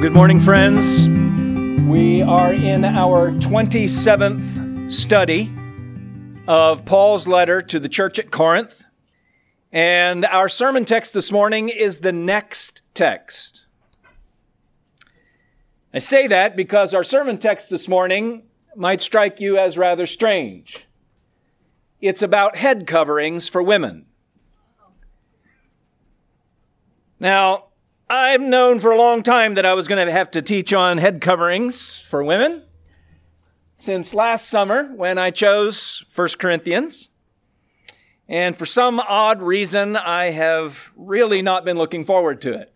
Well, good morning, friends. We are in our 27th study of Paul's letter to the church at Corinth. And our sermon text this morning is the next text. I say that because our sermon text this morning might strike you as rather strange. It's about head coverings for women. Now, I've known for a long time that I was going to have to teach on head coverings for women since last summer when I chose 1 Corinthians. And for some odd reason, I have really not been looking forward to it.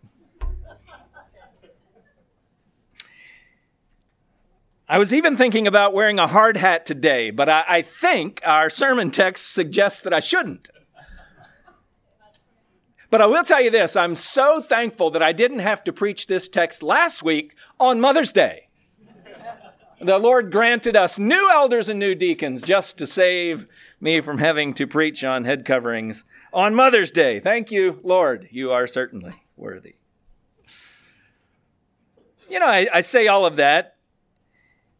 I was even thinking about wearing a hard hat today, but I, I think our sermon text suggests that I shouldn't. But I will tell you this I'm so thankful that I didn't have to preach this text last week on Mother's Day. The Lord granted us new elders and new deacons just to save me from having to preach on head coverings on Mother's Day. Thank you, Lord. You are certainly worthy. You know, I, I say all of that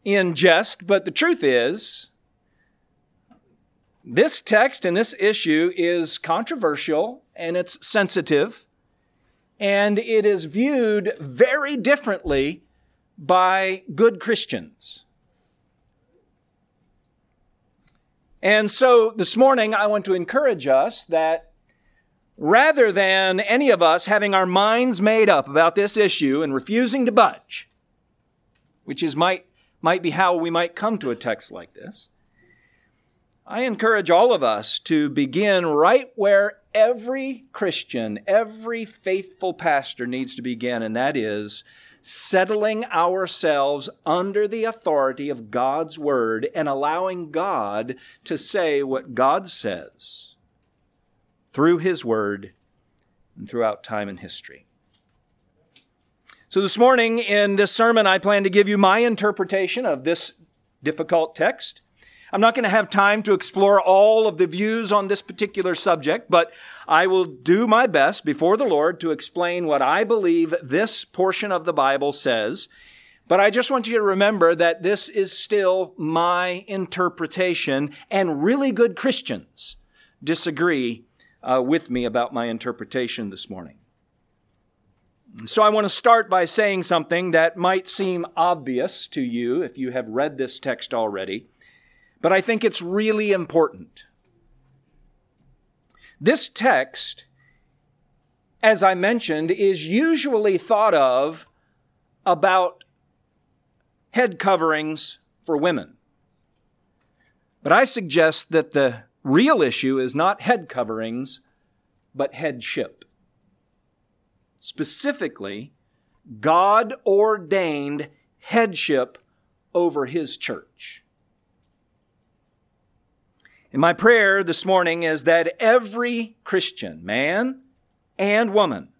in jest, but the truth is, this text and this issue is controversial and it's sensitive, and it is viewed very differently by good Christians. And so this morning, I want to encourage us that rather than any of us having our minds made up about this issue and refusing to budge, which is might might be how we might come to a text like this. I encourage all of us to begin right where every Christian, every faithful pastor needs to begin, and that is settling ourselves under the authority of God's Word and allowing God to say what God says through His Word and throughout time and history. So, this morning in this sermon, I plan to give you my interpretation of this difficult text. I'm not going to have time to explore all of the views on this particular subject, but I will do my best before the Lord to explain what I believe this portion of the Bible says. But I just want you to remember that this is still my interpretation, and really good Christians disagree uh, with me about my interpretation this morning. So I want to start by saying something that might seem obvious to you if you have read this text already, but I think it's really important. This text, as I mentioned, is usually thought of about head coverings for women. But I suggest that the real issue is not head coverings, but headship specifically God ordained headship over his church. And my prayer this morning is that every Christian, man and woman,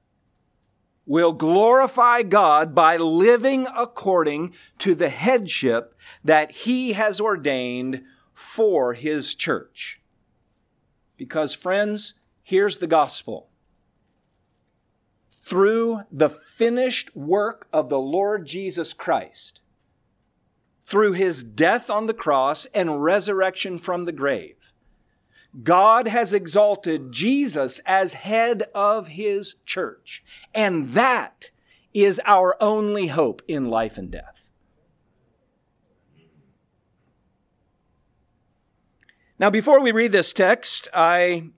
will glorify God by living according to the headship that he has ordained for his church. Because, friends, here's the gospel through the finished work of the Lord Jesus Christ, through his death on the cross and resurrection from the grave, God has exalted Jesus as head of his church. And that is our only hope in life and death. Now, before we read this text, I,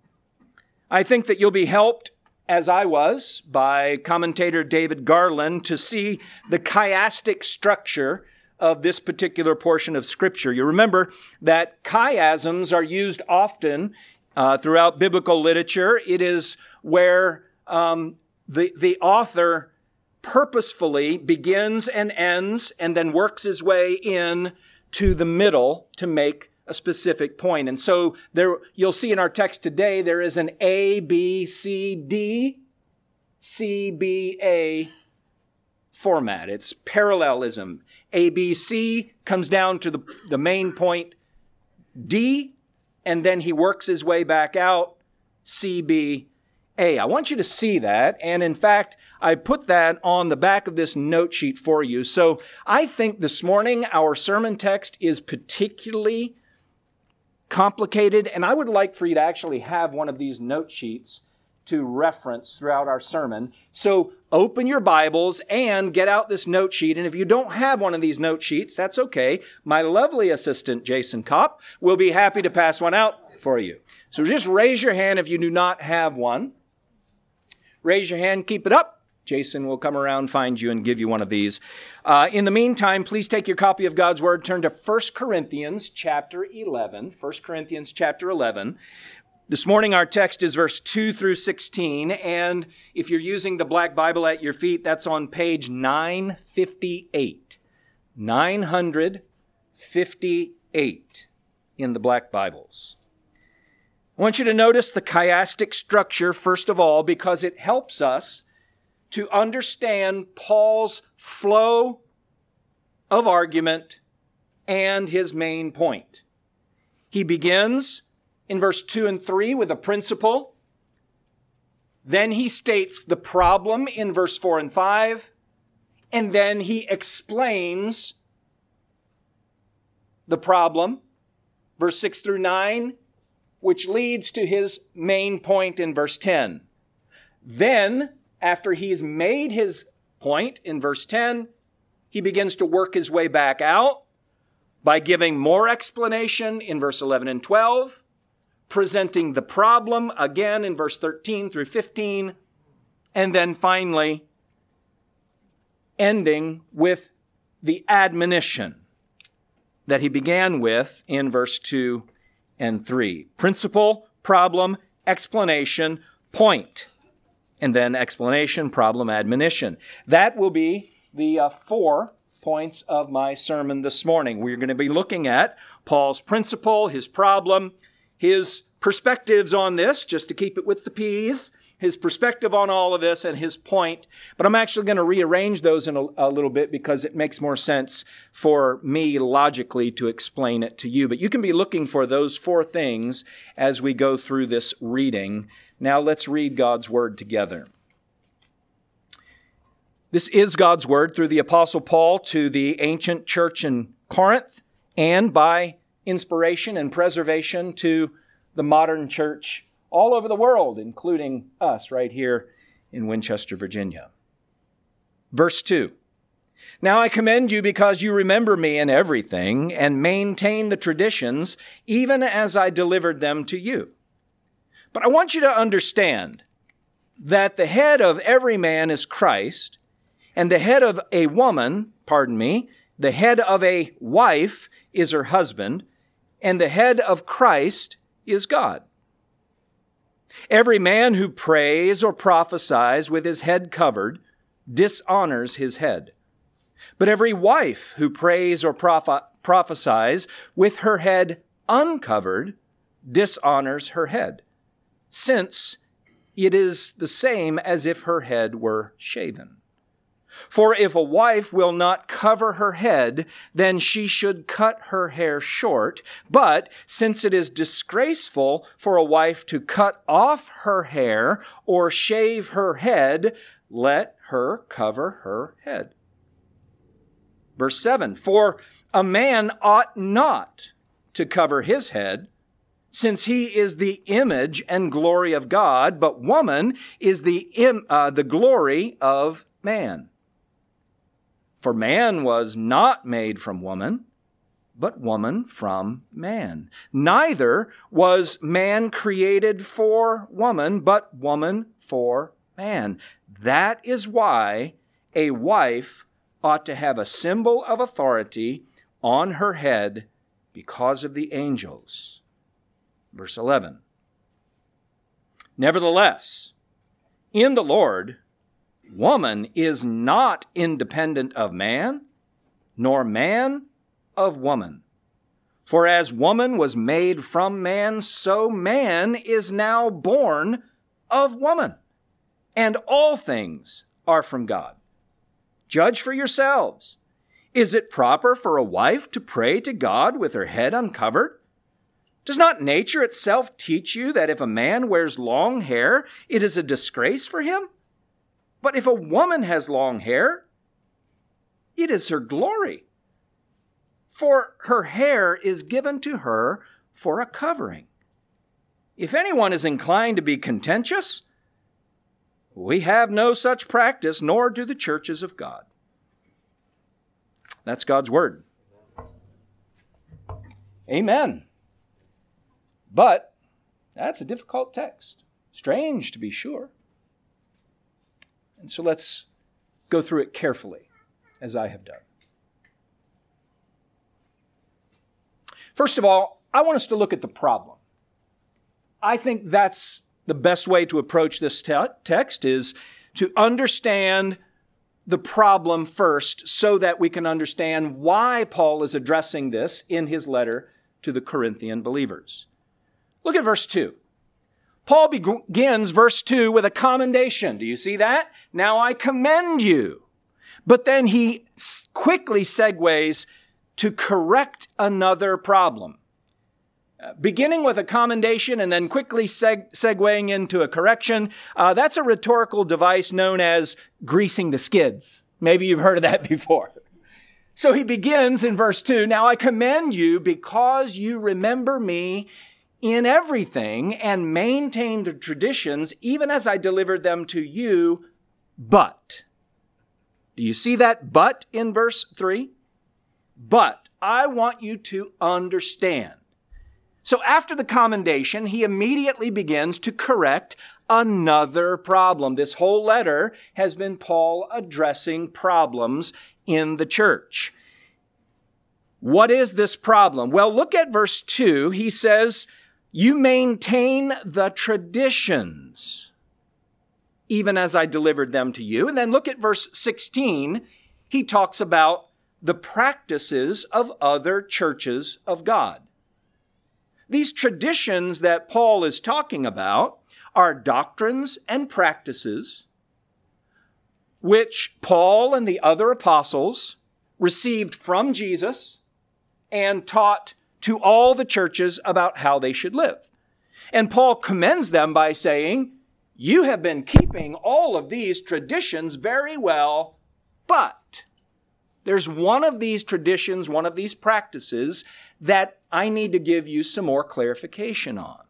I think that you'll be helped as I was by commentator David Garland to see the chiastic structure of this particular portion of Scripture. You remember that chiasms are used often uh, throughout biblical literature. It is where um, the, the author purposefully begins and ends and then works his way in to the middle to make a specific point. And so there, you'll see in our text today, there is an A, B, C, D, C, B, A format. It's parallelism. A, B, C comes down to the, the main point D, and then he works his way back out, CB. A. I want you to see that. And in fact, I put that on the back of this note sheet for you. So I think this morning our sermon text is particularly complicated. And I would like for you to actually have one of these note sheets to reference throughout our sermon. So open your Bibles and get out this note sheet. And if you don't have one of these note sheets, that's okay. My lovely assistant, Jason Kopp, will be happy to pass one out for you. So just raise your hand if you do not have one. Raise your hand, keep it up. Jason will come around, find you, and give you one of these. Uh, in the meantime, please take your copy of God's Word, turn to 1 Corinthians chapter 11. 1 Corinthians chapter 11. This morning, our text is verse 2 through 16, and if you're using the Black Bible at your feet, that's on page 958. 958 in the Black Bibles. I want you to notice the chiastic structure, first of all, because it helps us to understand Paul's flow of argument and his main point. He begins in verse 2 and 3 with a principle. Then he states the problem in verse 4 and 5. And then he explains the problem, verse 6 through 9, which leads to his main point in verse 10. Then, after he's made his point in verse 10, he begins to work his way back out by giving more explanation in verse 11 and 12 presenting the problem again in verse 13 through 15, and then finally ending with the admonition that he began with in verse 2 and 3. Principle, problem, explanation, point, and then explanation, problem, admonition. That will be the uh, four points of my sermon this morning. We're going to be looking at Paul's principle, his problem, his perspectives on this, just to keep it with the P's, his perspective on all of this and his point. But I'm actually going to rearrange those in a, a, little bit because it makes more sense for me logically to explain it to you. But you can be looking for those four things as we go through this reading. Now let's read God's word together. This is God's word through the apostle Paul to the ancient church in Corinth and by inspiration and preservation to the modern church all over the world, including us right here in Winchester, Virginia. Verse 2 Now I commend you because you remember me in everything and maintain the traditions, even as I delivered them to you. But I want you to understand that the head of every man is Christ, and the head of a woman, pardon me, the head of a wife is her husband, and the head of Christ is God. Every man who prays or prophesies with his head covered dishonors his head. But every wife who prays or proph- prophesies with her head uncovered dishonors her head, since it is the same as if her head were shaven. For if a wife will not cover her head, then she should cut her hair short. But since it is disgraceful for a wife to cut off her hair or shave her head, let her cover her head. Verse 7 For a man ought not to cover his head, since he is the image and glory of God, but woman is the, Im- uh, the glory of man. For man was not made from woman, but woman from man. Neither was man created for woman, but woman for man. That is why a wife ought to have a symbol of authority on her head because of the angels. Verse 11. Nevertheless, in the Lord, Woman is not independent of man, nor man of woman. For as woman was made from man, so man is now born of woman. And all things are from God. Judge for yourselves. Is it proper for a wife to pray to God with her head uncovered? Does not nature itself teach you that if a man wears long hair, it is a disgrace for him? But if a woman has long hair, it is her glory. For her hair is given to her for a covering. If anyone is inclined to be contentious, we have no such practice, nor do the churches of God. That's God's word. Amen. But that's a difficult text. Strange, to be sure. And so let's go through it carefully, as I have done. First of all, I want us to look at the problem. I think that's the best way to approach this te- text is to understand the problem first so that we can understand why Paul is addressing this in his letter to the Corinthian believers. Look at verse 2. Paul begins verse 2 with a commendation. Do you see that? Now I commend you. But then he quickly segues to correct another problem. Uh, beginning with a commendation and then quickly seg- segueing into a correction, uh, that's a rhetorical device known as greasing the skids. Maybe you've heard of that before. So he begins in verse 2 Now I commend you because you remember me in everything and maintain the traditions even as I delivered them to you. But, do you see that but in verse 3? But I want you to understand. So after the commendation, he immediately begins to correct another problem. This whole letter has been Paul addressing problems in the church. What is this problem? Well, look at verse 2. He says, you maintain the traditions, even as I delivered them to you. And then look at verse 16. He talks about the practices of other churches of God. These traditions that Paul is talking about are doctrines and practices which Paul and the other apostles received from Jesus and taught to all the churches about how they should live. And Paul commends them by saying, You have been keeping all of these traditions very well, but there's one of these traditions, one of these practices that I need to give you some more clarification on.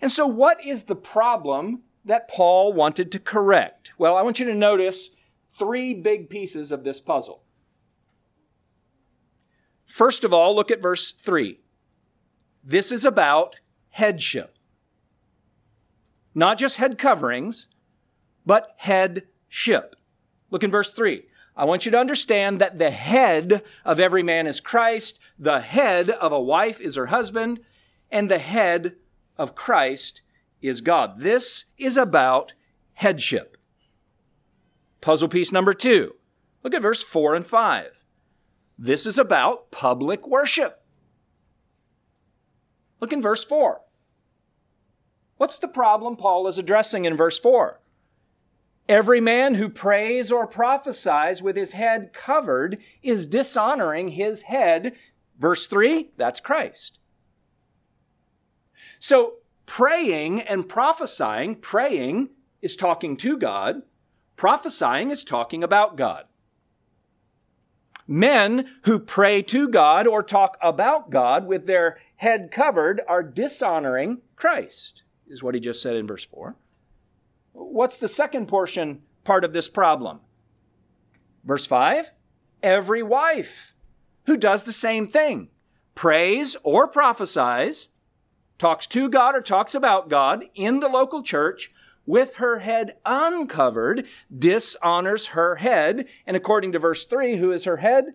And so, what is the problem that Paul wanted to correct? Well, I want you to notice three big pieces of this puzzle. First of all, look at verse 3. This is about headship. Not just head coverings, but headship. Look in verse 3. I want you to understand that the head of every man is Christ, the head of a wife is her husband, and the head of Christ is God. This is about headship. Puzzle piece number two. Look at verse 4 and 5. This is about public worship. Look in verse 4. What's the problem Paul is addressing in verse 4? Every man who prays or prophesies with his head covered is dishonoring his head. Verse 3, that's Christ. So, praying and prophesying, praying is talking to God, prophesying is talking about God. Men who pray to God or talk about God with their head covered are dishonoring Christ, is what he just said in verse 4. What's the second portion part of this problem? Verse 5 Every wife who does the same thing, prays or prophesies, talks to God or talks about God in the local church, with her head uncovered dishonors her head. And according to verse 3, who is her head?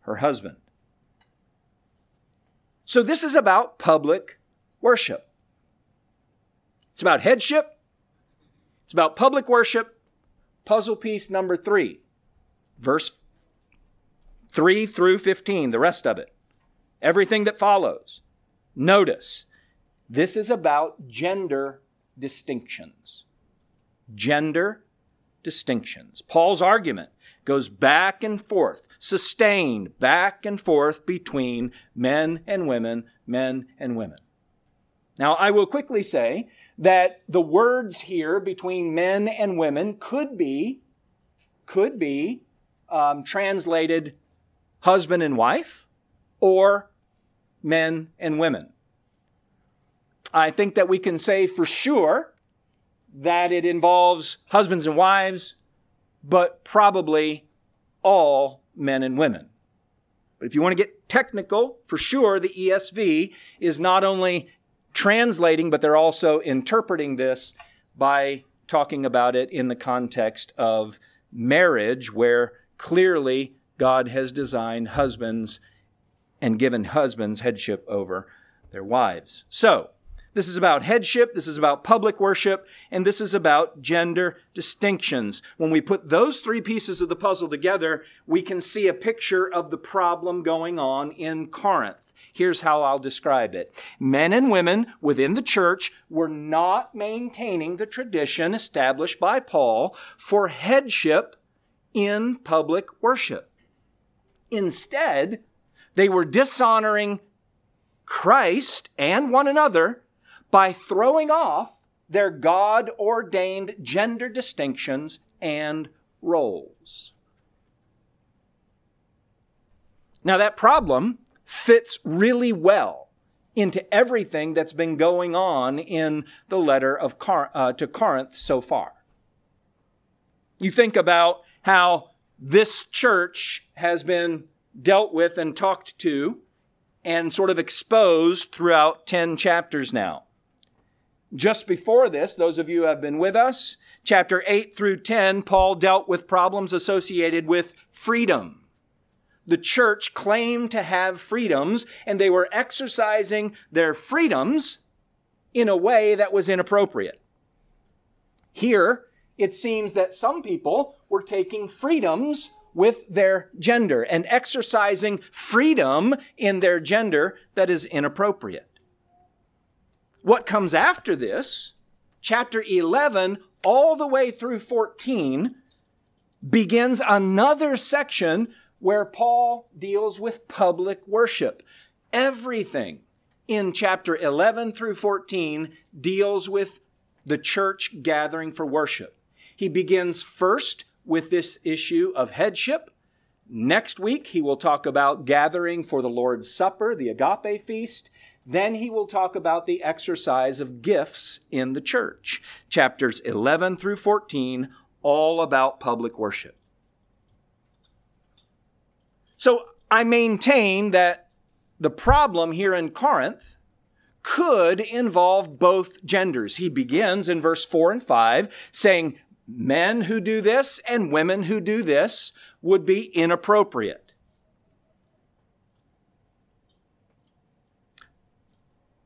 Her husband. So this is about public worship. It's about headship. It's about public worship. Puzzle piece number three, verse 3 through 15, the rest of it. Everything that follows. Notice, this is about gender distinctions. Gender distinctions. Paul's argument goes back and forth, sustained back and forth between men and women, men and women. Now, I will quickly say that the words here between men and women could be, could be um, translated husband and wife or men and women. I think that we can say for sure that it involves husbands and wives, but probably all men and women. But if you want to get technical, for sure, the ESV is not only translating, but they're also interpreting this by talking about it in the context of marriage, where clearly God has designed husbands and given husbands headship over their wives. So, this is about headship, this is about public worship, and this is about gender distinctions. When we put those three pieces of the puzzle together, we can see a picture of the problem going on in Corinth. Here's how I'll describe it. Men and women within the church were not maintaining the tradition established by Paul for headship in public worship. Instead, they were dishonoring Christ and one another by throwing off their God ordained gender distinctions and roles. Now, that problem fits really well into everything that's been going on in the letter of Car- uh, to Corinth so far. You think about how this church has been dealt with and talked to and sort of exposed throughout 10 chapters now. Just before this, those of you who have been with us, chapter 8 through 10, Paul dealt with problems associated with freedom. The church claimed to have freedoms, and they were exercising their freedoms in a way that was inappropriate. Here, it seems that some people were taking freedoms with their gender and exercising freedom in their gender that is inappropriate. What comes after this, chapter 11, all the way through 14, begins another section where Paul deals with public worship. Everything in chapter 11 through 14 deals with the church gathering for worship. He begins first with this issue of headship. Next week, he will talk about gathering for the Lord's Supper, the agape feast. Then he will talk about the exercise of gifts in the church. Chapters 11 through 14, all about public worship. So I maintain that the problem here in Corinth could involve both genders. He begins in verse 4 and 5 saying, Men who do this and women who do this would be inappropriate.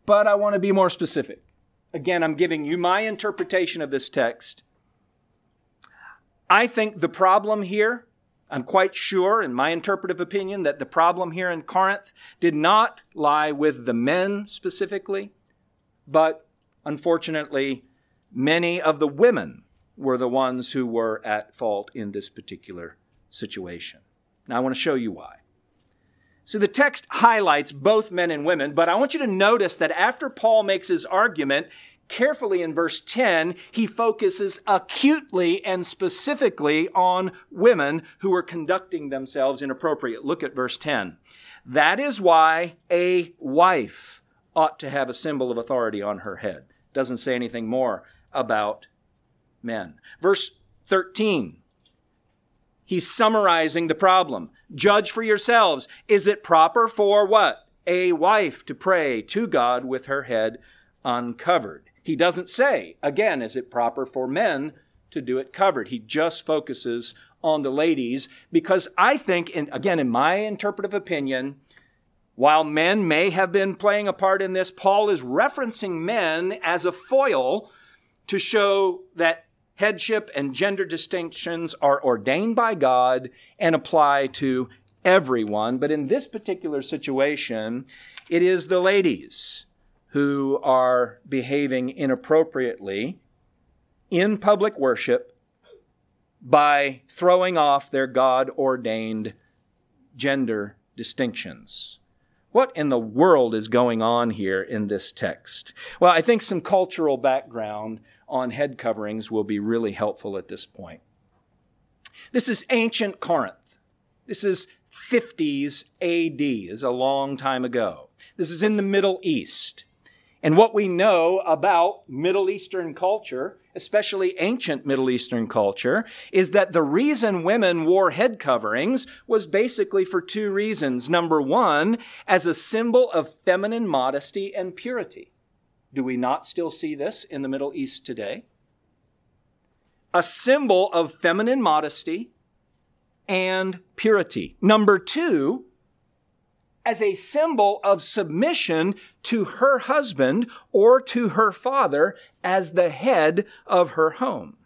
But I want to be more specific. Again, I'm giving you my interpretation of this text. I think the problem here, I'm quite sure, in my interpretive opinion, that the problem here in Corinth did not lie with the men specifically, but unfortunately, many of the women were the ones who were at fault in this particular situation. Now, I want to show you why. So the text highlights both men and women, but I want you to notice that after Paul makes his argument, carefully in verse 10, he focuses acutely and specifically on women who are conducting themselves inappropriate. Look at verse 10. That is why a wife ought to have a symbol of authority on her head. Doesn't say anything more about men. Verse 13. He's summarizing the problem. Judge for yourselves. Is it proper for what? A wife to pray to God with her head uncovered. He doesn't say, again, is it proper for men to do it covered? He just focuses on the ladies because I think, in, again, in my interpretive opinion, while men may have been playing a part in this, Paul is referencing men as a foil to show that headship and gender distinctions are ordained by God and apply to everyone. But in this particular situation, it is the ladies who are behaving inappropriately in public worship by throwing off their God ordained gender distinctions. What in the world is going on here in this text? Well, I think some cultural background on head coverings will be really helpful at this point. This is ancient Corinth. This is 50s AD, is a long time ago. This is in the Middle East. And what we know about Middle Eastern culture, especially ancient Middle Eastern culture, is that the reason women wore head coverings was basically for two reasons. Number one, as a symbol of feminine modesty and purity. Do we not still see this in the Middle East today? A symbol of feminine modesty and purity. Number two, as a symbol of submission to her husband or to her father as the head of her home.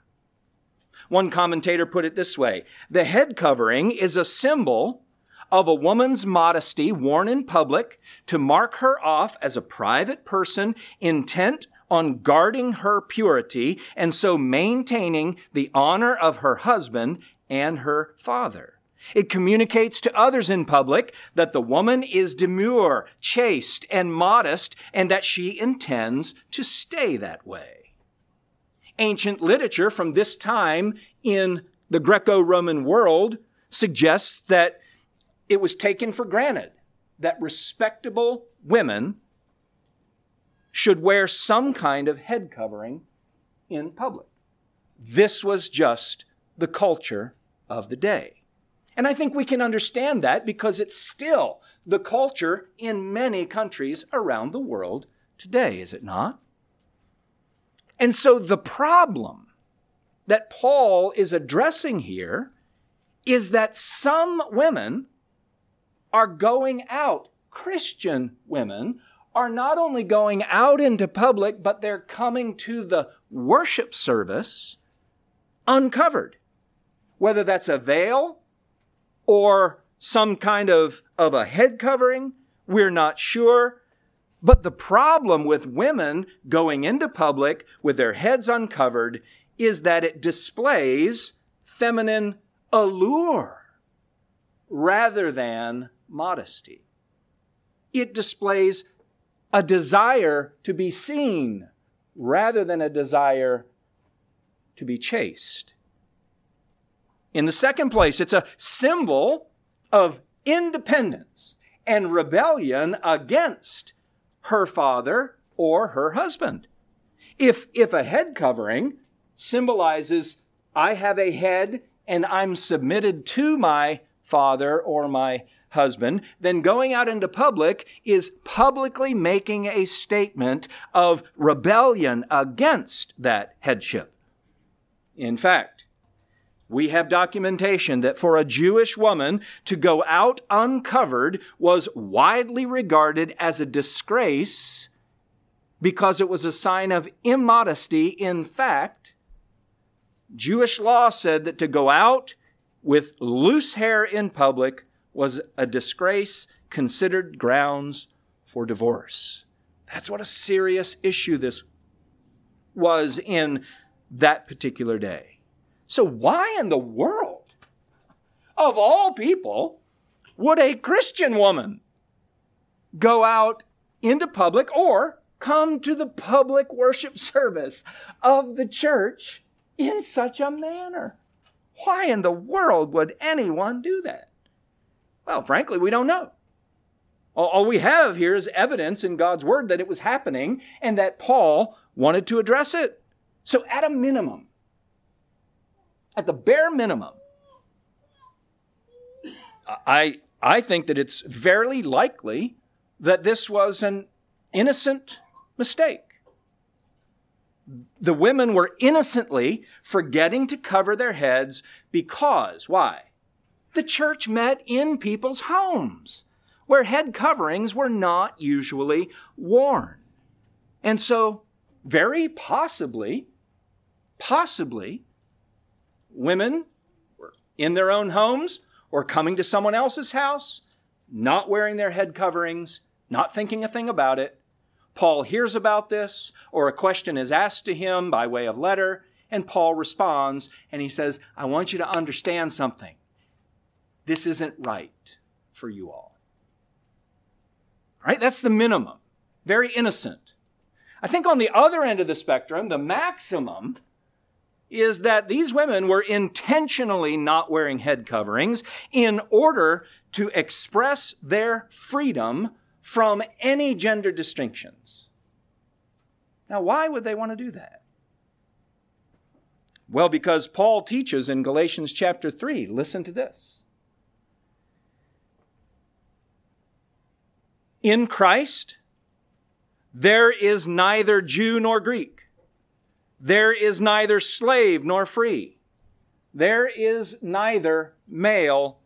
One commentator put it this way The head covering is a symbol of a woman's modesty worn in public to mark her off as a private person intent on guarding her purity and so maintaining the honor of her husband and her father. It communicates to others in public that the woman is demure, chaste, and modest, and that she intends to stay that way. Ancient literature from this time in the Greco Roman world suggests that it was taken for granted that respectable women should wear some kind of head covering in public. This was just the culture of the day. And I think we can understand that because it's still the culture in many countries around the world today, is it not? And so the problem that Paul is addressing here is that some women are going out, Christian women are not only going out into public, but they're coming to the worship service uncovered. Whether that's a veil or some kind of, of a head covering. We're not sure. But the problem with women going into public with their heads uncovered is that it displays feminine allure rather than modesty. It displays a desire to be seen rather than a desire to be chaste. In the second place, it's a symbol of independence and rebellion against her father or her husband. If, if a head covering symbolizes I have a head and I'm submitted to my father or my husband, then going out into public is publicly making a statement of rebellion against that headship. In fact, we have documentation that for a Jewish woman to go out uncovered was widely regarded as a disgrace because it was a sign of immodesty. In fact, Jewish law said that to go out with loose hair in public was a disgrace considered grounds for divorce. That's what a serious issue this was in that particular day. So, why in the world, of all people, would a Christian woman go out into public or come to the public worship service of the church in such a manner? Why in the world would anyone do that? Well, frankly, we don't know. All we have here is evidence in God's Word that it was happening and that Paul wanted to address it. So, at a minimum, at the bare minimum, I, I think that it's very likely that this was an innocent mistake. The women were innocently forgetting to cover their heads because, why? The church met in people's homes where head coverings were not usually worn. And so, very possibly, possibly, women were in their own homes or coming to someone else's house, not wearing their head coverings, not thinking a thing about it. Paul hears about this, or a question is asked to him by way of letter, And Paul responds and he says, I want you to understand something. This isn't right for you all. Right? That's the minimum. Very innocent. I think on the other end of the spectrum, the maximum is that these women were intentionally not wearing head coverings in order to express their freedom from any gender distinctions. Now, why would they want to do that? Well, because Paul teaches in Galatians chapter 3, listen to this. In Christ, there is neither Jew nor Greek. There is neither slave nor free. There is neither male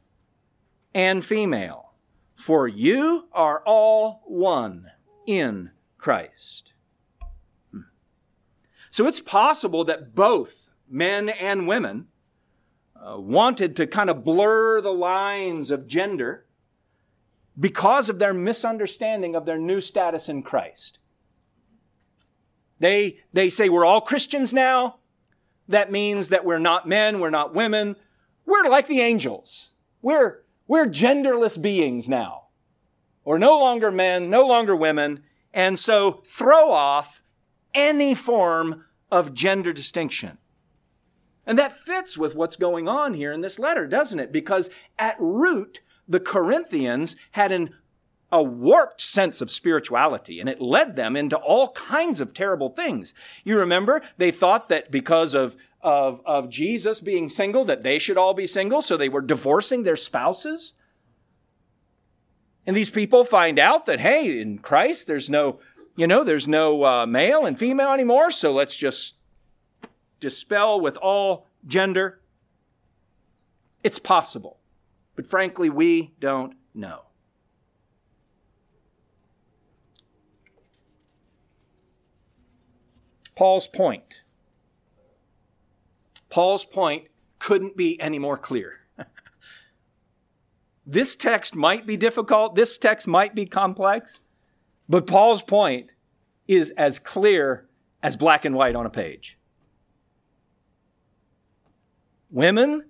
and female. For you are all one in Christ. Hmm. So it's possible that both men and women uh, wanted to kind of blur the lines of gender because of their misunderstanding of their new status in Christ. They, they say we're all Christians now. That means that we're not men, we're not women. We're like the angels. We're, we're genderless beings now. We're no longer men, no longer women. And so throw off any form of gender distinction. And that fits with what's going on here in this letter, doesn't it? Because at root, the Corinthians had an, a warped sense of spirituality, and it led them into all kinds of terrible things. You remember, they thought that because of, of, of Jesus being single, that they should all be single, so they were divorcing their spouses. And these people find out that, hey, in Christ, there's no, you know, there's no uh, male and female anymore, so let's just dispel with all gender. It's possible. But frankly, we don't know. Paul's point. Paul's point couldn't be any more clear. this text might be difficult, this text might be complex, but Paul's point is as clear as black and white on a page. Women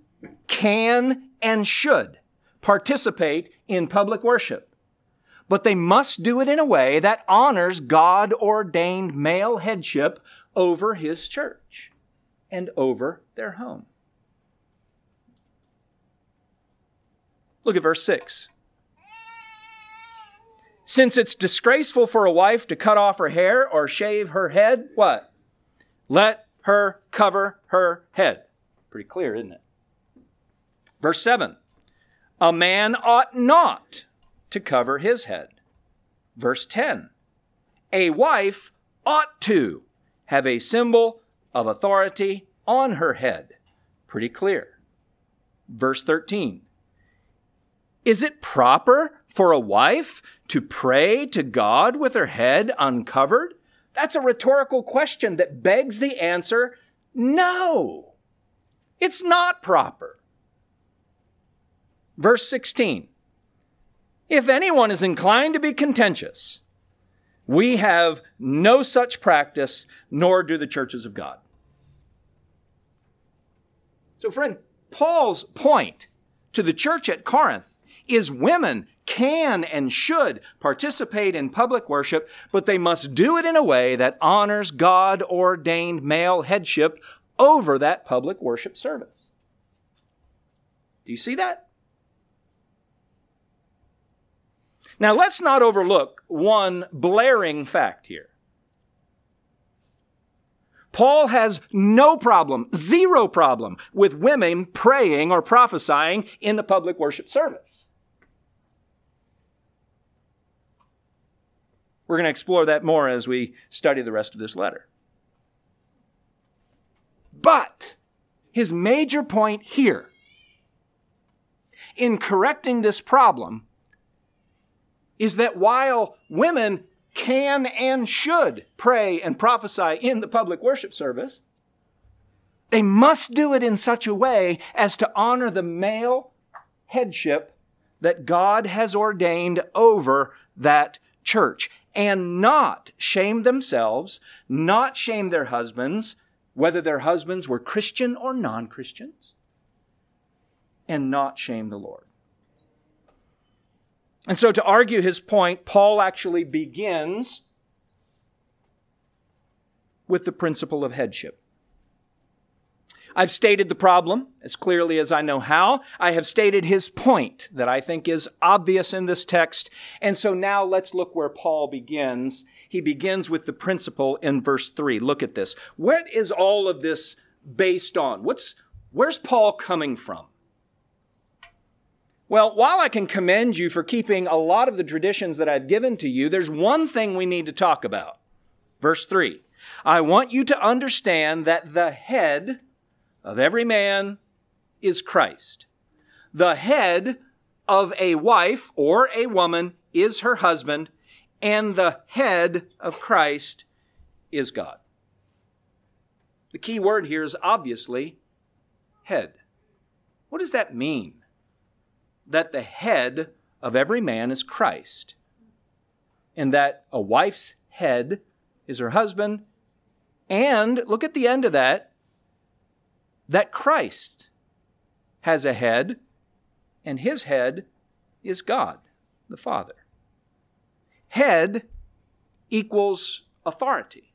can and should participate in public worship. But they must do it in a way that honors God ordained male headship over his church and over their home. Look at verse 6. Since it's disgraceful for a wife to cut off her hair or shave her head, what? Let her cover her head. Pretty clear, isn't it? Verse 7 A man ought not to cover his head. Verse 10 A wife ought to have a symbol of authority on her head. Pretty clear. Verse 13 Is it proper for a wife to pray to God with her head uncovered? That's a rhetorical question that begs the answer no. It's not proper. Verse 16 If anyone is inclined to be contentious, we have no such practice, nor do the churches of God. So, friend, Paul's point to the church at Corinth is women can and should participate in public worship, but they must do it in a way that honors God ordained male headship over that public worship service. Do you see that? Now, let's not overlook one blaring fact here. Paul has no problem, zero problem, with women praying or prophesying in the public worship service. We're going to explore that more as we study the rest of this letter. But his major point here in correcting this problem is that while women can and should pray and prophesy in the public worship service, they must do it in such a way as to honor the male headship that God has ordained over that church and not shame themselves, not shame their husbands, whether their husbands were Christian or non Christians, and not shame the Lord. And so, to argue his point, Paul actually begins with the principle of headship. I've stated the problem as clearly as I know how. I have stated his point that I think is obvious in this text. And so now let's look where Paul begins. He begins with the principle in verse 3. Look at this. What is all of this based on? What's, where's Paul coming from? Well, while I can commend you for keeping a lot of the traditions that I've given to you, there's one thing we need to talk about. Verse 3 I want you to understand that the head of every man is Christ. The head of a wife or a woman is her husband, and the head of Christ is God. The key word here is obviously head. What does that mean? That the head of every man is Christ, and that a wife's head is her husband, and look at the end of that, that Christ has a head, and his head is God, the Father. Head equals authority,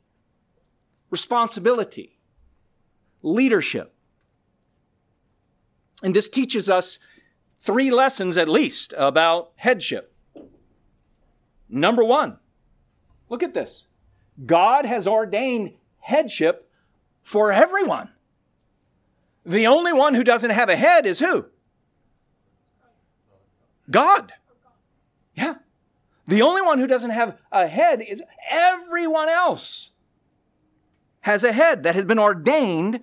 responsibility, leadership. And this teaches us three lessons at least about headship. Number one, look at this. God has ordained headship for everyone. The only one who doesn't have a head is who? God. Yeah. The only one who doesn't have a head is everyone else has a head that has been ordained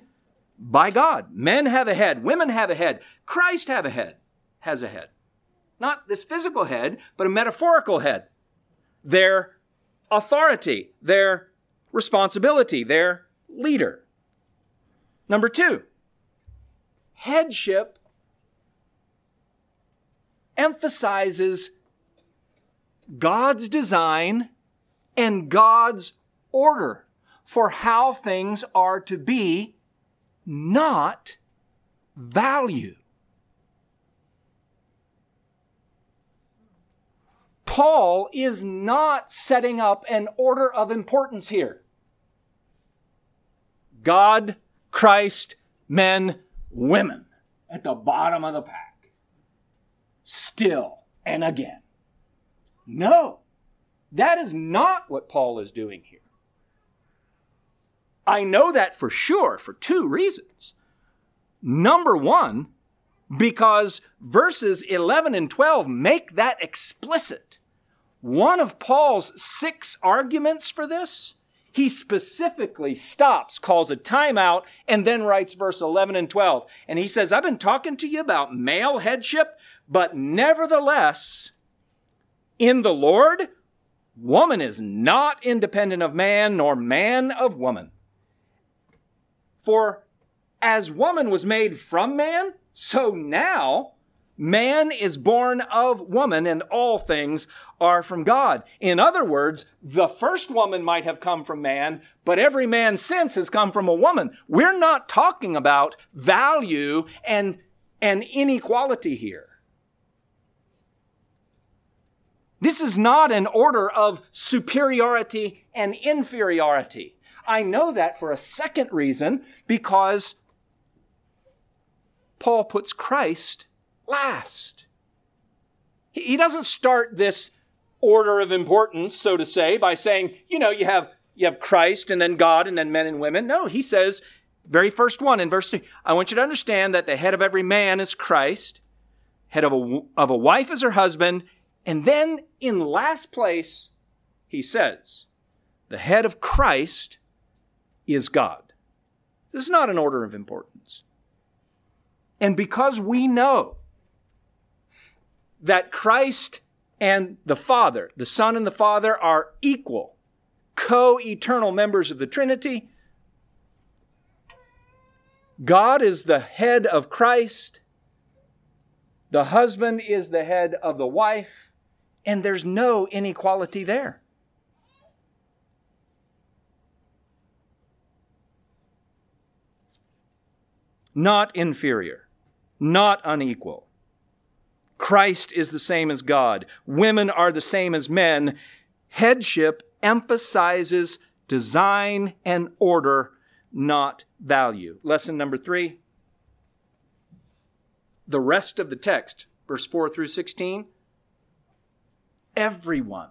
by God. Men have a head, women have a head, Christ have a head, has a head. Not this physical head, but a metaphorical head. Their authority, their responsibility, their leader. Number two, headship emphasizes God's design and God's order for how things are to be, not value. Paul is not setting up an order of importance here. God, Christ, men, women at the bottom of the pack. Still and again. No, that is not what Paul is doing here. I know that for sure for two reasons. Number one, because verses 11 and 12 make that explicit. One of Paul's six arguments for this he specifically stops, calls a timeout, and then writes verse 11 and 12. And he says, I've been talking to you about male headship, but nevertheless, in the Lord, woman is not independent of man, nor man of woman. For as woman was made from man, so now Man is born of woman, and all things are from God. In other words, the first woman might have come from man, but every man since has come from a woman. We're not talking about value and, and inequality here. This is not an order of superiority and inferiority. I know that for a second reason because Paul puts Christ last. He doesn't start this order of importance, so to say, by saying, you know, you have, you have Christ and then God and then men and women. No, he says, very first one in verse 3, I want you to understand that the head of every man is Christ, head of a, of a wife is her husband, and then in last place, he says, the head of Christ is God. This is not an order of importance. And because we know that Christ and the Father, the Son and the Father, are equal, co eternal members of the Trinity. God is the head of Christ. The husband is the head of the wife, and there's no inequality there. not inferior, not unequal. Christ is the same as God. Women are the same as men. Headship emphasizes design and order, not value. Lesson number three. The rest of the text, verse 4 through 16. Everyone,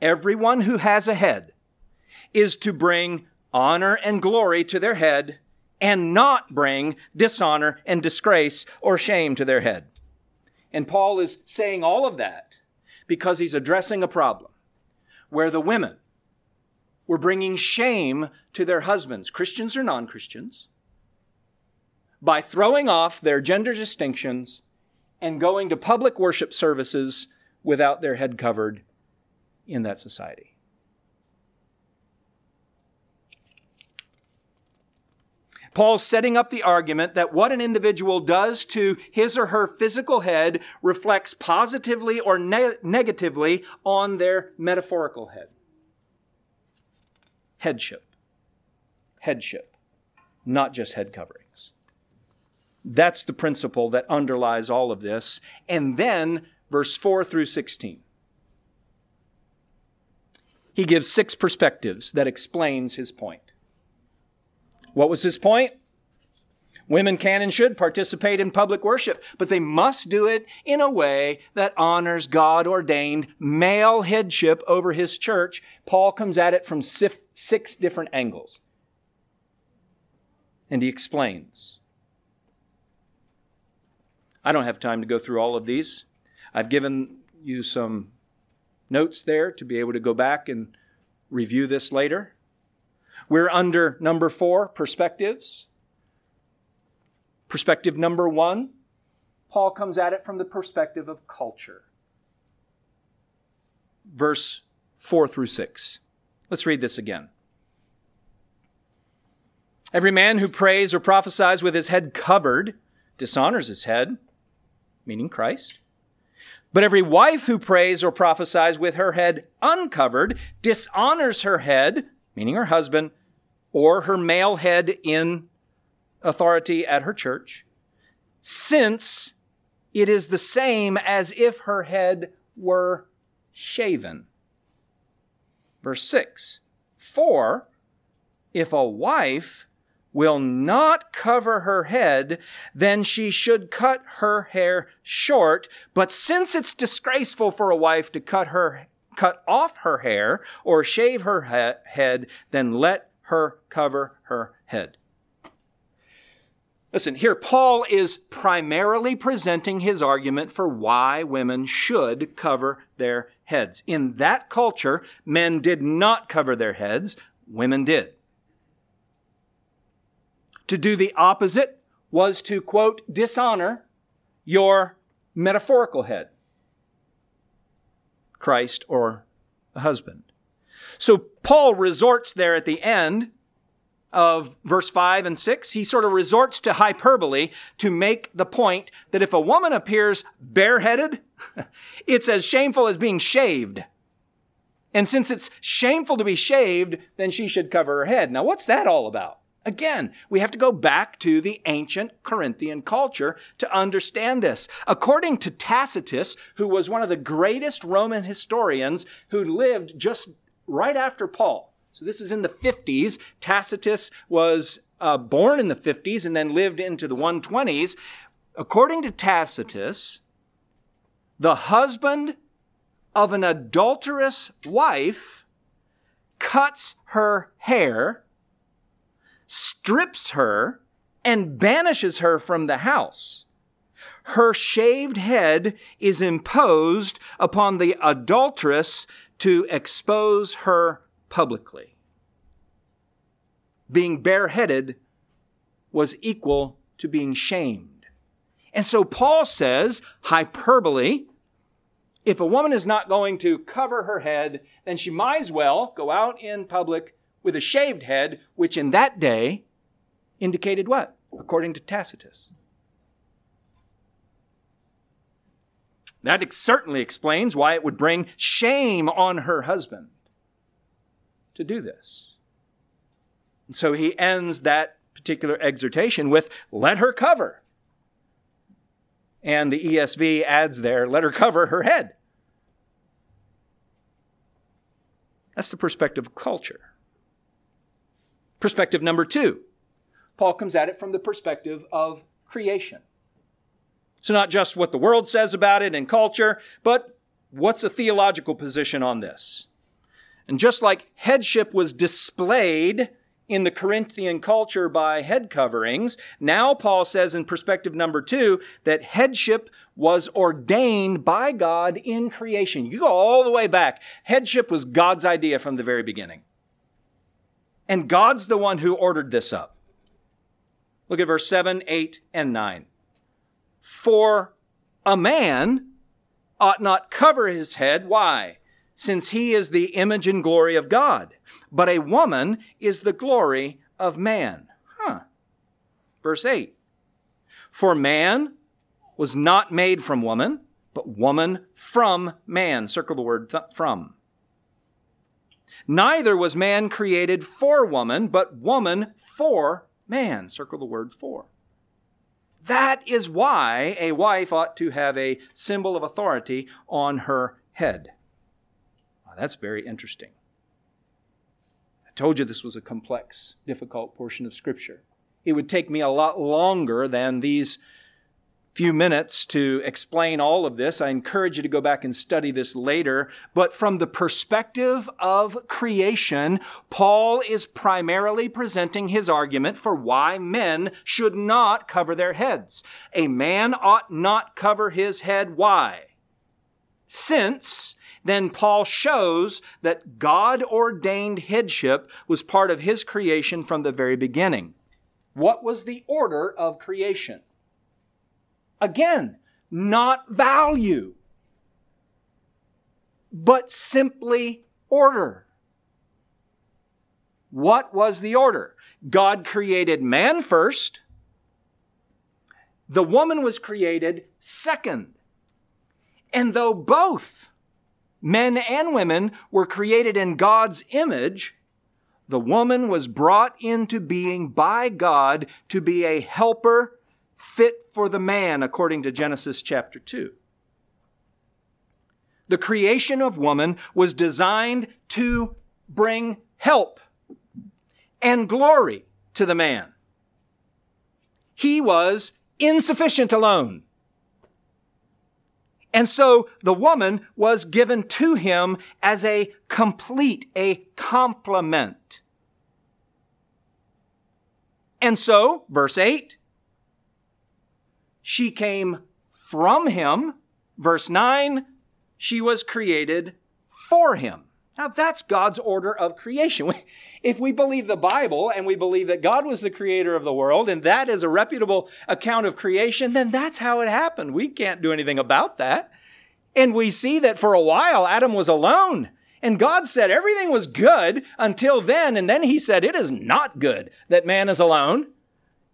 everyone who has a head is to bring honor and glory to their head and not bring dishonor and disgrace or shame to their head. And Paul is saying all of that because he's addressing a problem where the women were bringing shame to their husbands, Christians or non Christians, by throwing off their gender distinctions and going to public worship services without their head covered in that society. Paul's setting up the argument that what an individual does to his or her physical head reflects positively or ne- negatively on their metaphorical head. Headship. Headship. Not just head coverings. That's the principle that underlies all of this. And then, verse 4 through 16. He gives six perspectives that explains his point. What was his point? Women can and should participate in public worship, but they must do it in a way that honors God ordained male headship over his church. Paul comes at it from six different angles. And he explains. I don't have time to go through all of these. I've given you some notes there to be able to go back and review this later. We're under number four, perspectives. Perspective number one, Paul comes at it from the perspective of culture. Verse 4 through 6. Let's read this again. Every man who prays or prophesies with his head covered dishonors his head, meaning Christ. But every wife who prays or prophesies with her head uncovered dishonors her head, meaning her husband, or her male head in authority at her church, since it is the same as if her head were shaven. Verse 6 For if a wife will not cover her head, then she should cut her hair short. But since it's disgraceful for a wife to cut her cut off her hair or shave her he- head, then let her cover her head. Listen, here Paul is primarily presenting his argument for why women should cover their heads. In that culture, men did not cover their heads, women did. To do the opposite was to, quote, dishonor your metaphorical head, Christ or a husband. So Paul resorts there at the end of verse 5 and 6, he sort of resorts to hyperbole to make the point that if a woman appears bareheaded, it's as shameful as being shaved. And since it's shameful to be shaved, then she should cover her head. Now, what's that all about? Again, we have to go back to the ancient Corinthian culture to understand this. According to Tacitus, who was one of the greatest Roman historians who lived just right after Paul, so this is in the 50s. Tacitus was uh, born in the 50s and then lived into the 120s. According to Tacitus, the husband of an adulterous wife cuts her hair, strips her, and banishes her from the house. Her shaved head is imposed upon the adulteress to expose her publicly. Being bareheaded was equal to being shamed. And so Paul says, hyperbole, if a woman is not going to cover her head, then she might as well go out in public with a shaved head, which in that day indicated what? According to Tacitus. That certainly explains why it would bring shame on her husband to do this. And so he ends that particular exhortation with, let her cover. And the ESV adds there, let her cover her head. That's the perspective of culture. Perspective number two, Paul comes at it from the perspective of creation. So, not just what the world says about it and culture, but what's a theological position on this? And just like headship was displayed in the Corinthian culture by head coverings, now Paul says in perspective number two that headship was ordained by God in creation. You go all the way back. Headship was God's idea from the very beginning. And God's the one who ordered this up. Look at verse 7, 8, and 9. For a man ought not cover his head. Why? Since he is the image and glory of God. But a woman is the glory of man. Huh. Verse 8. For man was not made from woman, but woman from man. Circle the word th- from. Neither was man created for woman, but woman for man. Circle the word for. That is why a wife ought to have a symbol of authority on her head. That's very interesting. I told you this was a complex, difficult portion of Scripture. It would take me a lot longer than these few minutes to explain all of this. I encourage you to go back and study this later. But from the perspective of creation, Paul is primarily presenting his argument for why men should not cover their heads. A man ought not cover his head. Why? Since then Paul shows that God ordained headship was part of his creation from the very beginning. What was the order of creation? Again, not value, but simply order. What was the order? God created man first. The woman was created second. And though both men and women were created in God's image, the woman was brought into being by God to be a helper fit for the man, according to Genesis chapter 2. The creation of woman was designed to bring help and glory to the man. He was insufficient alone. And so the woman was given to him as a complete, a complement. And so, verse 8, she came from him. Verse 9, she was created for him. Now that's God's order of creation. If we believe the Bible and we believe that God was the creator of the world and that is a reputable account of creation, then that's how it happened. We can't do anything about that. And we see that for a while Adam was alone. And God said everything was good until then. And then he said it is not good that man is alone.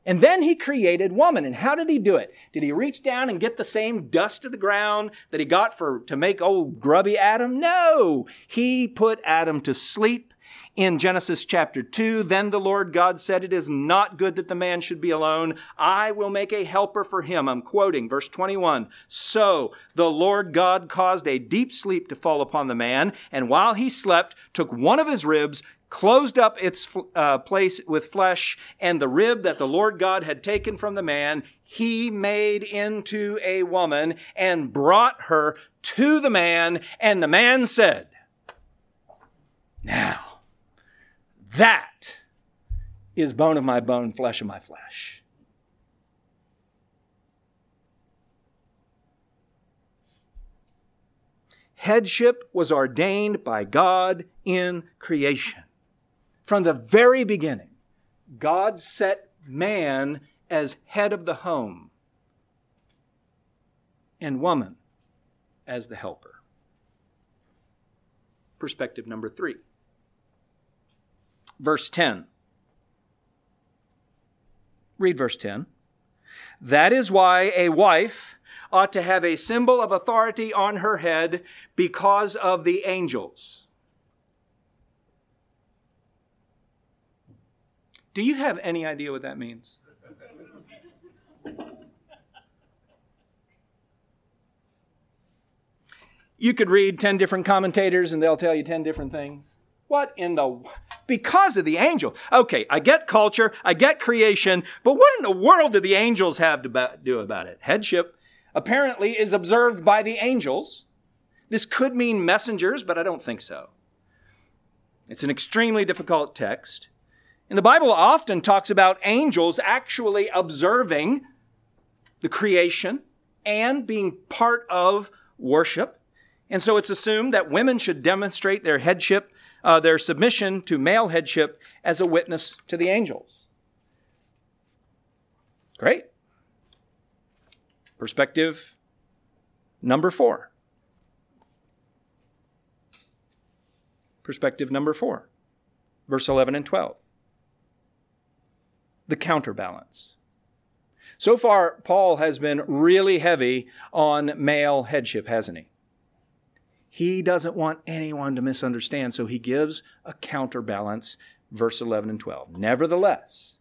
And then he created woman. And how did he do it? Did he reach down and get the same dust of the ground that he got for, to make old grubby Adam? No. He put Adam to sleep in Genesis chapter 2. Then the Lord God said, It is not good that the man should be alone. I will make a helper for him. I'm quoting verse 21. So the Lord God caused a deep sleep to fall upon the man, and while he slept, took one of his ribs, closed up its uh, place with flesh, and the rib that the Lord God had taken from the man, he made into a woman and brought her to the man. And the man said, Now, that is bone of my bone, flesh of my flesh. Headship was ordained by God in creation. From the very beginning, God set man as head of the home and woman as the helper. Perspective number three. Verse 10. Read verse 10. That is why a wife ought to have a symbol of authority on her head because of the angels. Do you have any idea what that means? You could read 10 different commentators and they'll tell you 10 different things. What in the. Because of the angel. Okay, I get culture, I get creation, but what in the world do the angels have to do about it? Headship apparently is observed by the angels. This could mean messengers, but I don't think so. It's an extremely difficult text. And the Bible often talks about angels actually observing the creation and being part of worship. And so it's assumed that women should demonstrate their headship, uh, their submission to male headship as a witness to the angels. Great. Perspective number four. Perspective number four, verse 11 and 12. The counterbalance. So far, Paul has been really heavy on male headship, hasn't he? He doesn't want anyone to misunderstand, so he gives a counterbalance, verse 11 and 12. Nevertheless,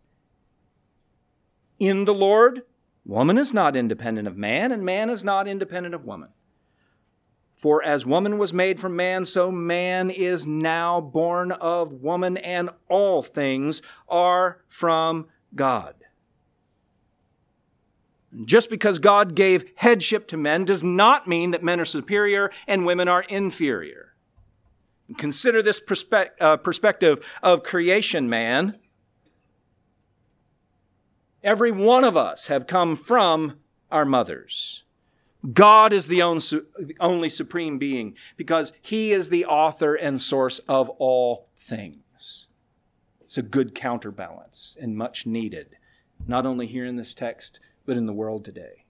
in the Lord, woman is not independent of man, and man is not independent of woman. For as woman was made from man, so man is now born of woman, and all things are from God. Just because God gave headship to men does not mean that men are superior and women are inferior. Consider this perspe- uh, perspective of creation, man. Every one of us have come from our mothers. God is the only supreme being because he is the author and source of all things. It's a good counterbalance and much needed, not only here in this text, but in the world today.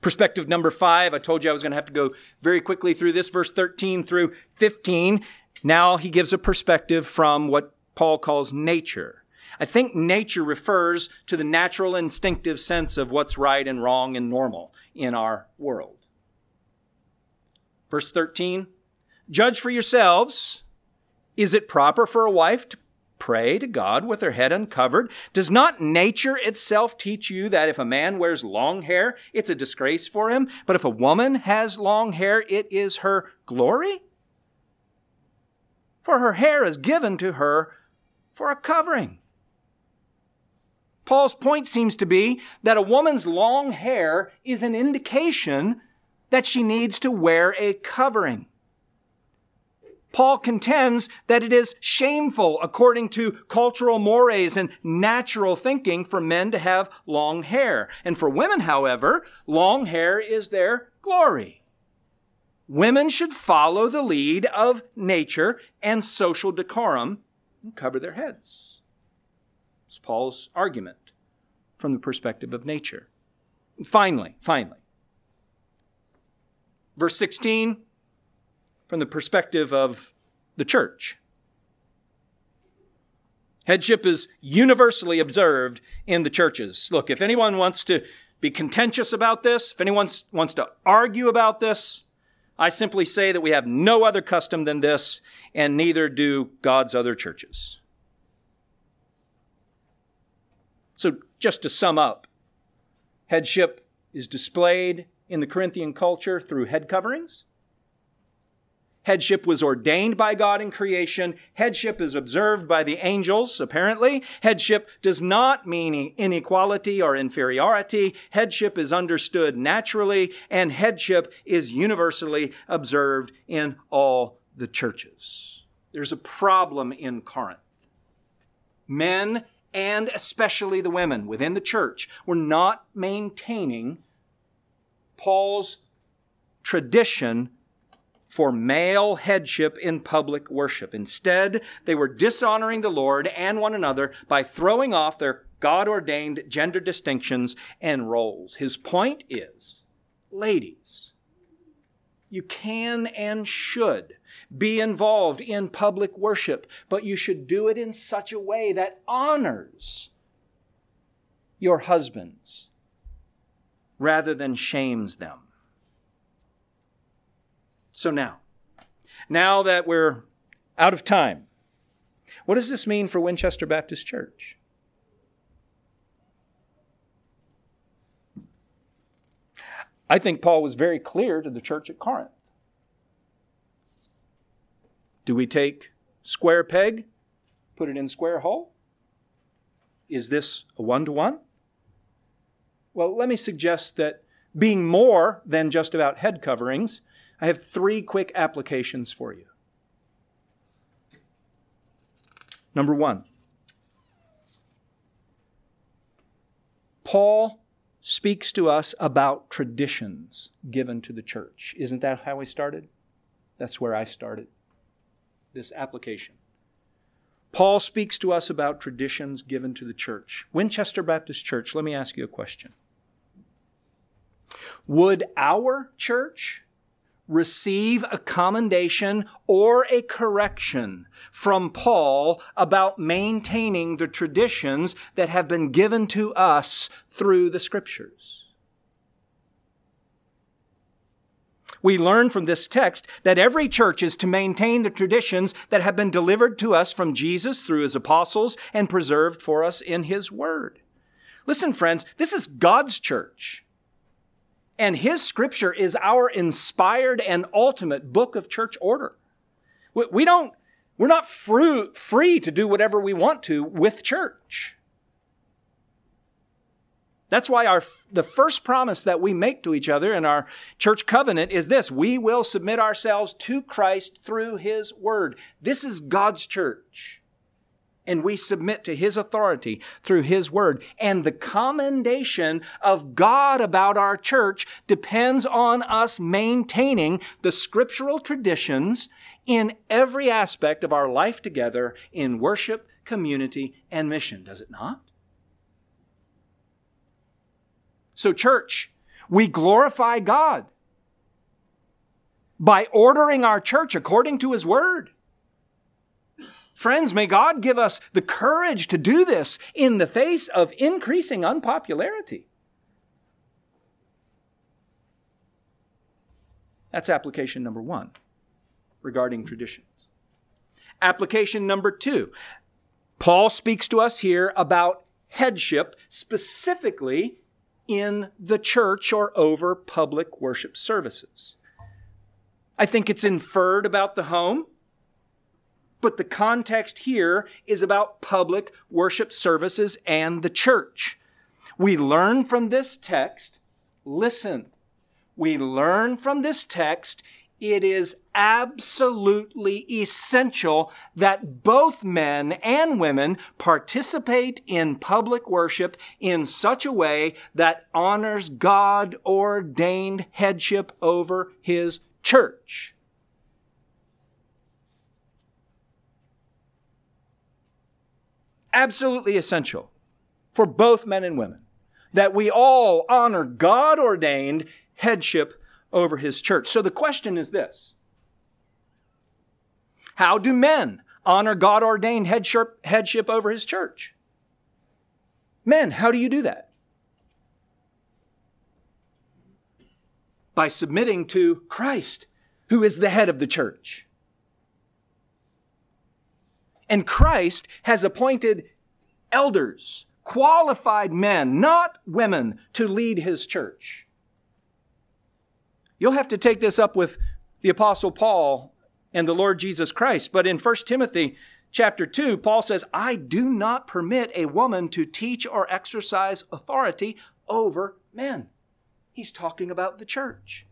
Perspective number five, I told you I was going to have to go very quickly through this, verse 13 through 15. Now he gives a perspective from what Paul calls nature. I think nature refers to the natural instinctive sense of what's right and wrong and normal in our world. Verse 13 Judge for yourselves. Is it proper for a wife to pray to God with her head uncovered? Does not nature itself teach you that if a man wears long hair, it's a disgrace for him? But if a woman has long hair, it is her glory? For her hair is given to her for a covering. Paul's point seems to be that a woman's long hair is an indication that she needs to wear a covering. Paul contends that it is shameful, according to cultural mores and natural thinking, for men to have long hair. And for women, however, long hair is their glory. Women should follow the lead of nature and social decorum and cover their heads. It's Paul's argument from the perspective of nature. Finally, finally, verse 16 from the perspective of the church. Headship is universally observed in the churches. Look, if anyone wants to be contentious about this, if anyone wants to argue about this, I simply say that we have no other custom than this, and neither do God's other churches. So, just to sum up, headship is displayed in the Corinthian culture through head coverings. Headship was ordained by God in creation. Headship is observed by the angels, apparently. Headship does not mean inequality or inferiority. Headship is understood naturally, and headship is universally observed in all the churches. There's a problem in Corinth. Men, and especially the women within the church, were not maintaining Paul's tradition for male headship in public worship. Instead, they were dishonoring the Lord and one another by throwing off their God ordained gender distinctions and roles. His point is, ladies, you can and should be involved in public worship, but you should do it in such a way that honors your husbands rather than shames them. So now, now that we're out of time, What does this mean for Winchester Baptist Church? I think Paul was very clear to the church at Corinth. Do we take square peg, put it in square hole? Is this a one to one? Well, let me suggest that being more than just about head coverings, I have three quick applications for you. Number one, Paul speaks to us about traditions given to the church. Isn't that how we started? That's where I started this application. Paul speaks to us about traditions given to the church. Winchester Baptist Church, let me ask you a question. Would our church receive a commendation or a correction from Paul about maintaining the traditions that have been given to us through the scriptures. We learn from this text that every church is to maintain the traditions that have been delivered to us from Jesus through his apostles and preserved for us in his word. Listen, friends, this is God's church. And his scripture is our inspired and ultimate book of church order. We don't, we're not free, to do whatever we want to with church. That's why our, the first promise that we make to each other in our church covenant is this. We will submit ourselves to Christ through His Word. This is God's church and we submit to His authority through His Word. And the commendation of God about our church depends on us maintaining the scriptural traditions in every aspect of our life together in worship, community, and mission, does it not? So, church, we glorify God by ordering our church according to His Word. Friends, may God give us the courage to do this in the face of increasing unpopularity. That's application number one regarding traditions. Application number two Paul speaks to us here about headship, specifically in the church or over public worship services. I think it's inferred about the home but the context here is about public worship services and the church. We learn from this text, listen, we learn from this text it is absolutely essential that both men and women participate in public worship in such a way that honors God ordained headship over his church. absolutely essential for both men and women that we all honor God ordained headship over his church. So the question is this How do men honor God ordained headship, headship over his church? Men, how do you do that? By submitting to Christ, who is the head of the church. And Christ has appointed elders, qualified men, not women, to lead his church. You'll have to take this up with the apostle Paul and the Lord Jesus Christ. But in 1 Timothy chapter 2, Paul says, I do not permit a woman to teach or exercise authority over men. He's talking about the church.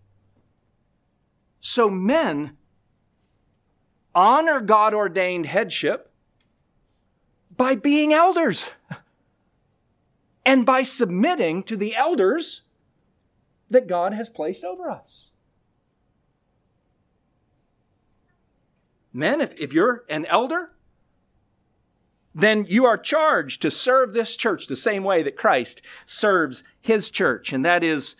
So men honor God ordained headship by being elders and by submitting to the elders that God has placed over us. Men, if, if you're an elder, then you are charged to serve this church the same way that Christ serves his church, and that is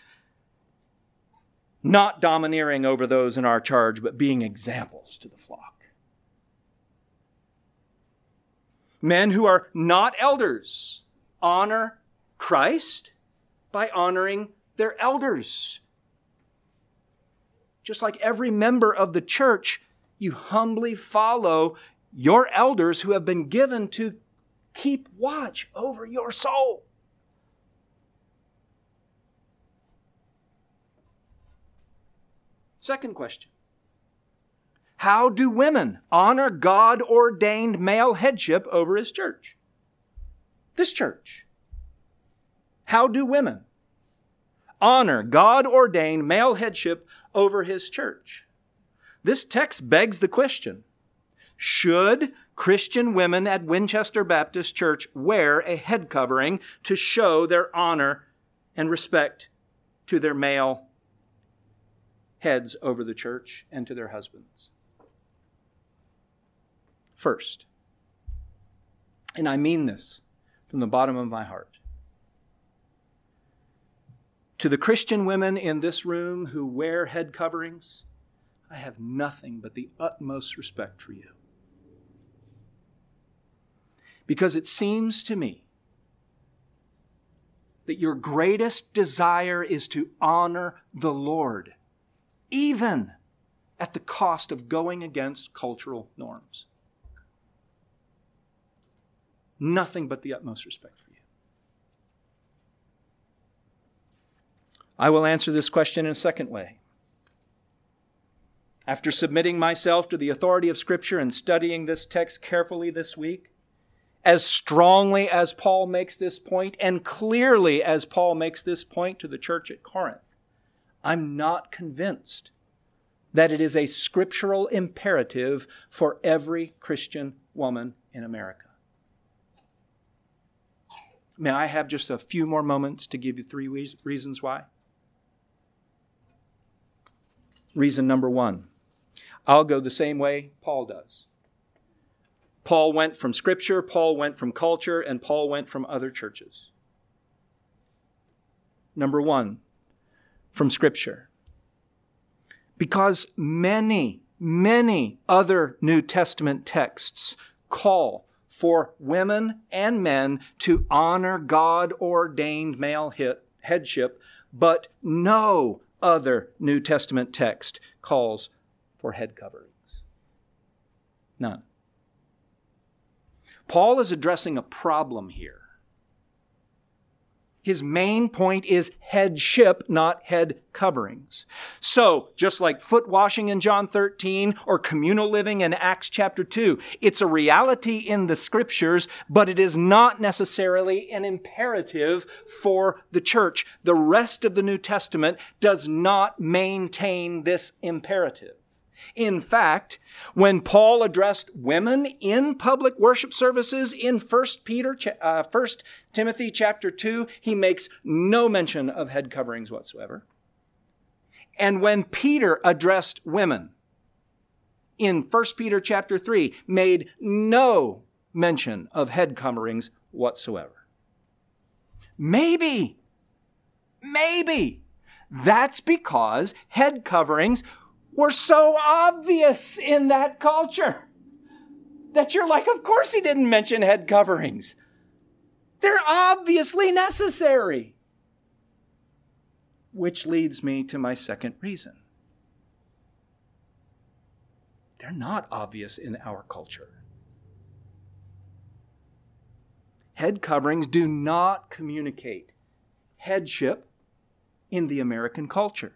not domineering over those in our charge, but being examples to the flock. Men who are not elders honor Christ by honoring their elders. Just like every member of the church, you humbly follow your elders who have been given to keep watch over your soul. Second question How do women honor God ordained male headship over his church? This church. How do women honor God ordained male headship over his church? This text begs the question Should Christian women at Winchester Baptist Church wear a head covering to show their honor and respect to their male heads over the church and to their husbands? First, and I mean this from the bottom of my heart, to the Christian women in this room who wear head coverings, I have nothing but the utmost respect for you. Because it seems to me that your greatest desire is to honor the Lord, even at the cost of going against cultural norms. Nothing but the utmost respect for you. I will answer this question in a second way. After submitting myself to the authority of Scripture and studying this text carefully this week, as strongly as Paul makes this point, and clearly as Paul makes this point to the church at Corinth, I'm not convinced that it is a scriptural imperative for every Christian woman in America. May I have just a few more moments to give you three reasons why? Reason number one I'll go the same way Paul does. Paul went from Scripture, Paul went from culture, and Paul went from other churches. Number one, from Scripture. Because many, many other New Testament texts call for women and men to honor God ordained male headship, but no other New Testament text calls for head coverings. None. Paul is addressing a problem here. His main point is headship, not head coverings. So, just like foot washing in John 13 or communal living in Acts chapter 2, it's a reality in the scriptures, but it is not necessarily an imperative for the church. The rest of the New Testament does not maintain this imperative. In fact, when Paul addressed women in public worship services in 1 Peter, uh, 1 Timothy chapter 2, he makes no mention of head coverings whatsoever. And when Peter addressed women in 1 Peter chapter 3, made no mention of head coverings whatsoever. Maybe, maybe that's because head coverings were so obvious in that culture that you're like, of course he didn't mention head coverings. They're obviously necessary. Which leads me to my second reason. They're not obvious in our culture. Head coverings do not communicate headship in the American culture.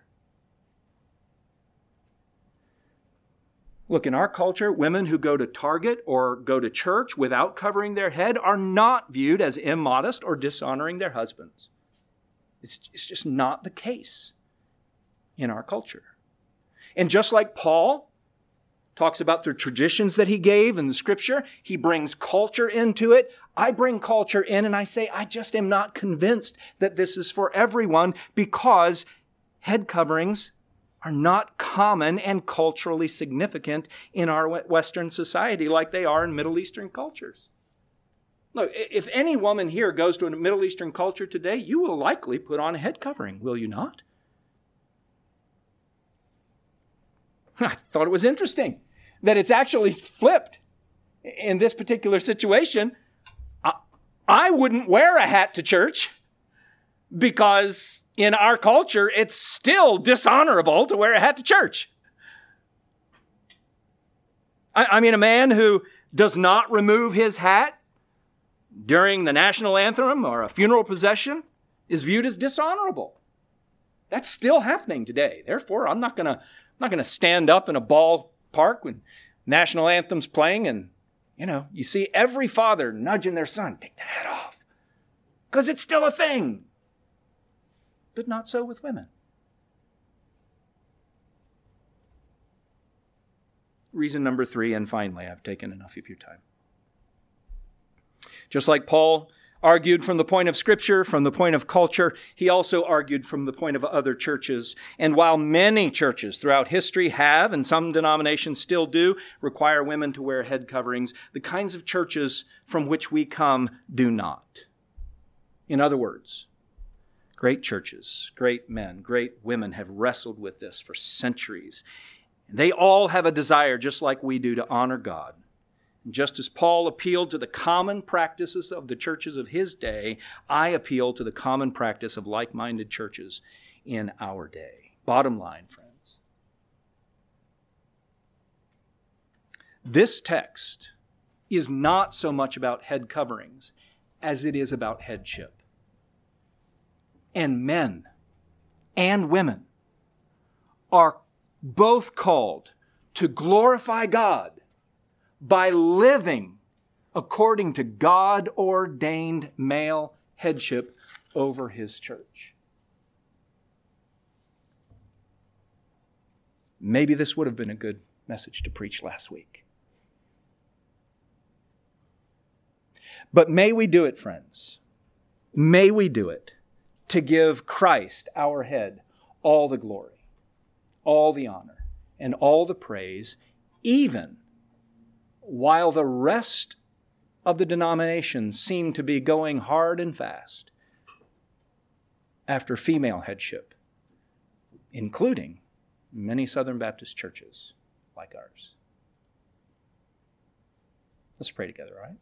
Look, in our culture, women who go to Target or go to church without covering their head are not viewed as immodest or dishonoring their husbands. It's, it's just not the case in our culture. And just like Paul talks about the traditions that he gave in the scripture, he brings culture into it. I bring culture in and I say, I just am not convinced that this is for everyone because head coverings are not common and culturally significant in our Western society like they are in Middle Eastern cultures. Look, if any woman here goes to a Middle Eastern culture today, you will likely put on a head covering, will you not? I thought it was interesting that it's actually flipped in this particular situation. I wouldn't wear a hat to church because in our culture, it's still dishonorable to wear a hat to church. I, I mean, a man who does not remove his hat during the national anthem or a funeral procession is viewed as dishonorable. That's still happening today. Therefore, I'm not to I'm not to stand up in a ballpark when national anthem's playing and you know, you see every father nudging their son, take the hat off. Cuz it's still a thing. But not so with women. Reason number 3 and finally, I've taken enough of your time. Just like Paul argued from the point of Scripture, from the point of culture, he also argued from the point of other churches. And while many churches throughout history have, and some denominations still do, require women to wear head coverings, the kinds of churches from which we come do not. In other words, great churches, great men, great women have wrestled with this for centuries. They all have a desire, just like we do, to honor God just as Paul appealed to the common practices of the churches of his day, I appeal to the common practice of like minded churches in our day. Bottom line, friends. This text is not so much about head coverings as it is about headship. And men and women are both called to glorify God by living according to God ordained male headship over his church. Maybe this would have been a good message to preach last week. But may we do it, friends. May we do it to give Christ, our head, all the glory, all the honor, and all the praise, even while the rest of the denominations seem to be going hard and fast after female headship, including many Southern Baptist churches like ours. Let's pray together, all right?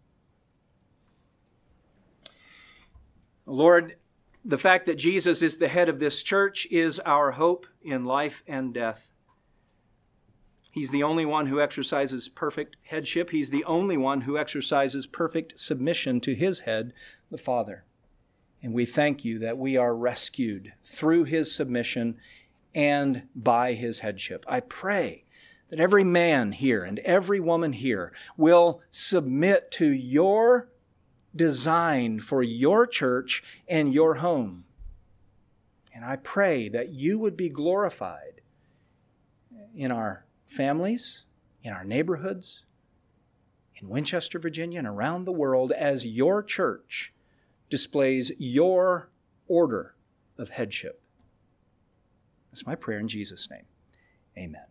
Lord, the fact that Jesus is the head of this church is our hope in life and death. He's the only one who exercises perfect headship. He's the only one who exercises perfect submission to his head, the Father. And we thank you that we are rescued through his submission and by his headship. I pray that every man here and every woman here will submit to your design for your church and your home. And I pray that you would be glorified in our families, in our neighborhoods, in Winchester, Virginia, and around the world as your church displays your order of headship. That's my prayer in Jesus' name. Amen.